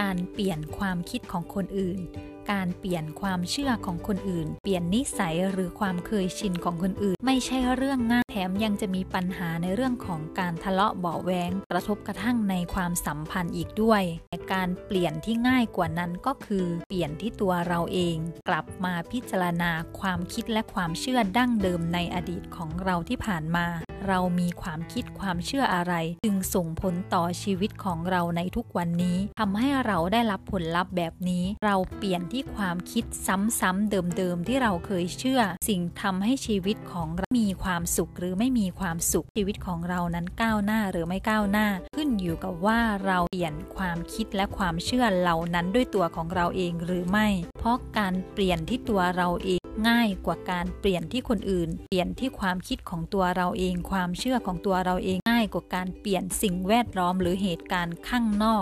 การเปลี่ยนความคิดของคนอื่น การเปลี่ยนความเชื่อของคนอื่น เปลี่ยนนิสัยหรือความเคยชินของคนอื่น ไม่ใช่เรื่องง่ายแถมยังจะมีปัญหาในเรื่องของการทะเลาะเบาแวงกระทบกระทั่งในความสัมพันธ์อีกด้วย การเปลี่ยนที่ง่ายกว่านั้นก็คือเปลี่ยนที่ตัวเราเอง กลับมาพิจารณาความคิดและความเชื่อดั้งเดิมในอดีตของเราที่ผ่านมา เรามีความคิดความเชื่ออะไร จึงส่งผลต่อชีวิตของเราในทุกวันนี้ทำให้เราได้รับผลลัพธ์แบบนี้ เราเปลี่ยนที่ความคิดซ้ำๆเดิมๆที่เราเคยเชื่อ สิ่งทำให้ชีวิตของเรามีความสุขหรือไม่มีความสุขชีวิตของเรานั้นก้าวหน้าหรือไม่ก้าวหน้า ขึ้นอยู่กับว่าเราเปลี่ยนความคิดและความเชื่อเหล่านั้นด้วยตัวของเราเองหรือไม่ เพราะการเปลี่ยนที่ตัวเราเองง่ายกว่าการเปลี่ยนที่คนอื่น เปลี่ยนที่ความคิดของตัวเราเอง ความเชื่อของตัวเราเองง่ายกว่าการเปลี่ยนสิ่งแวดล้อมหรือเหตุการณ์ข้างนอก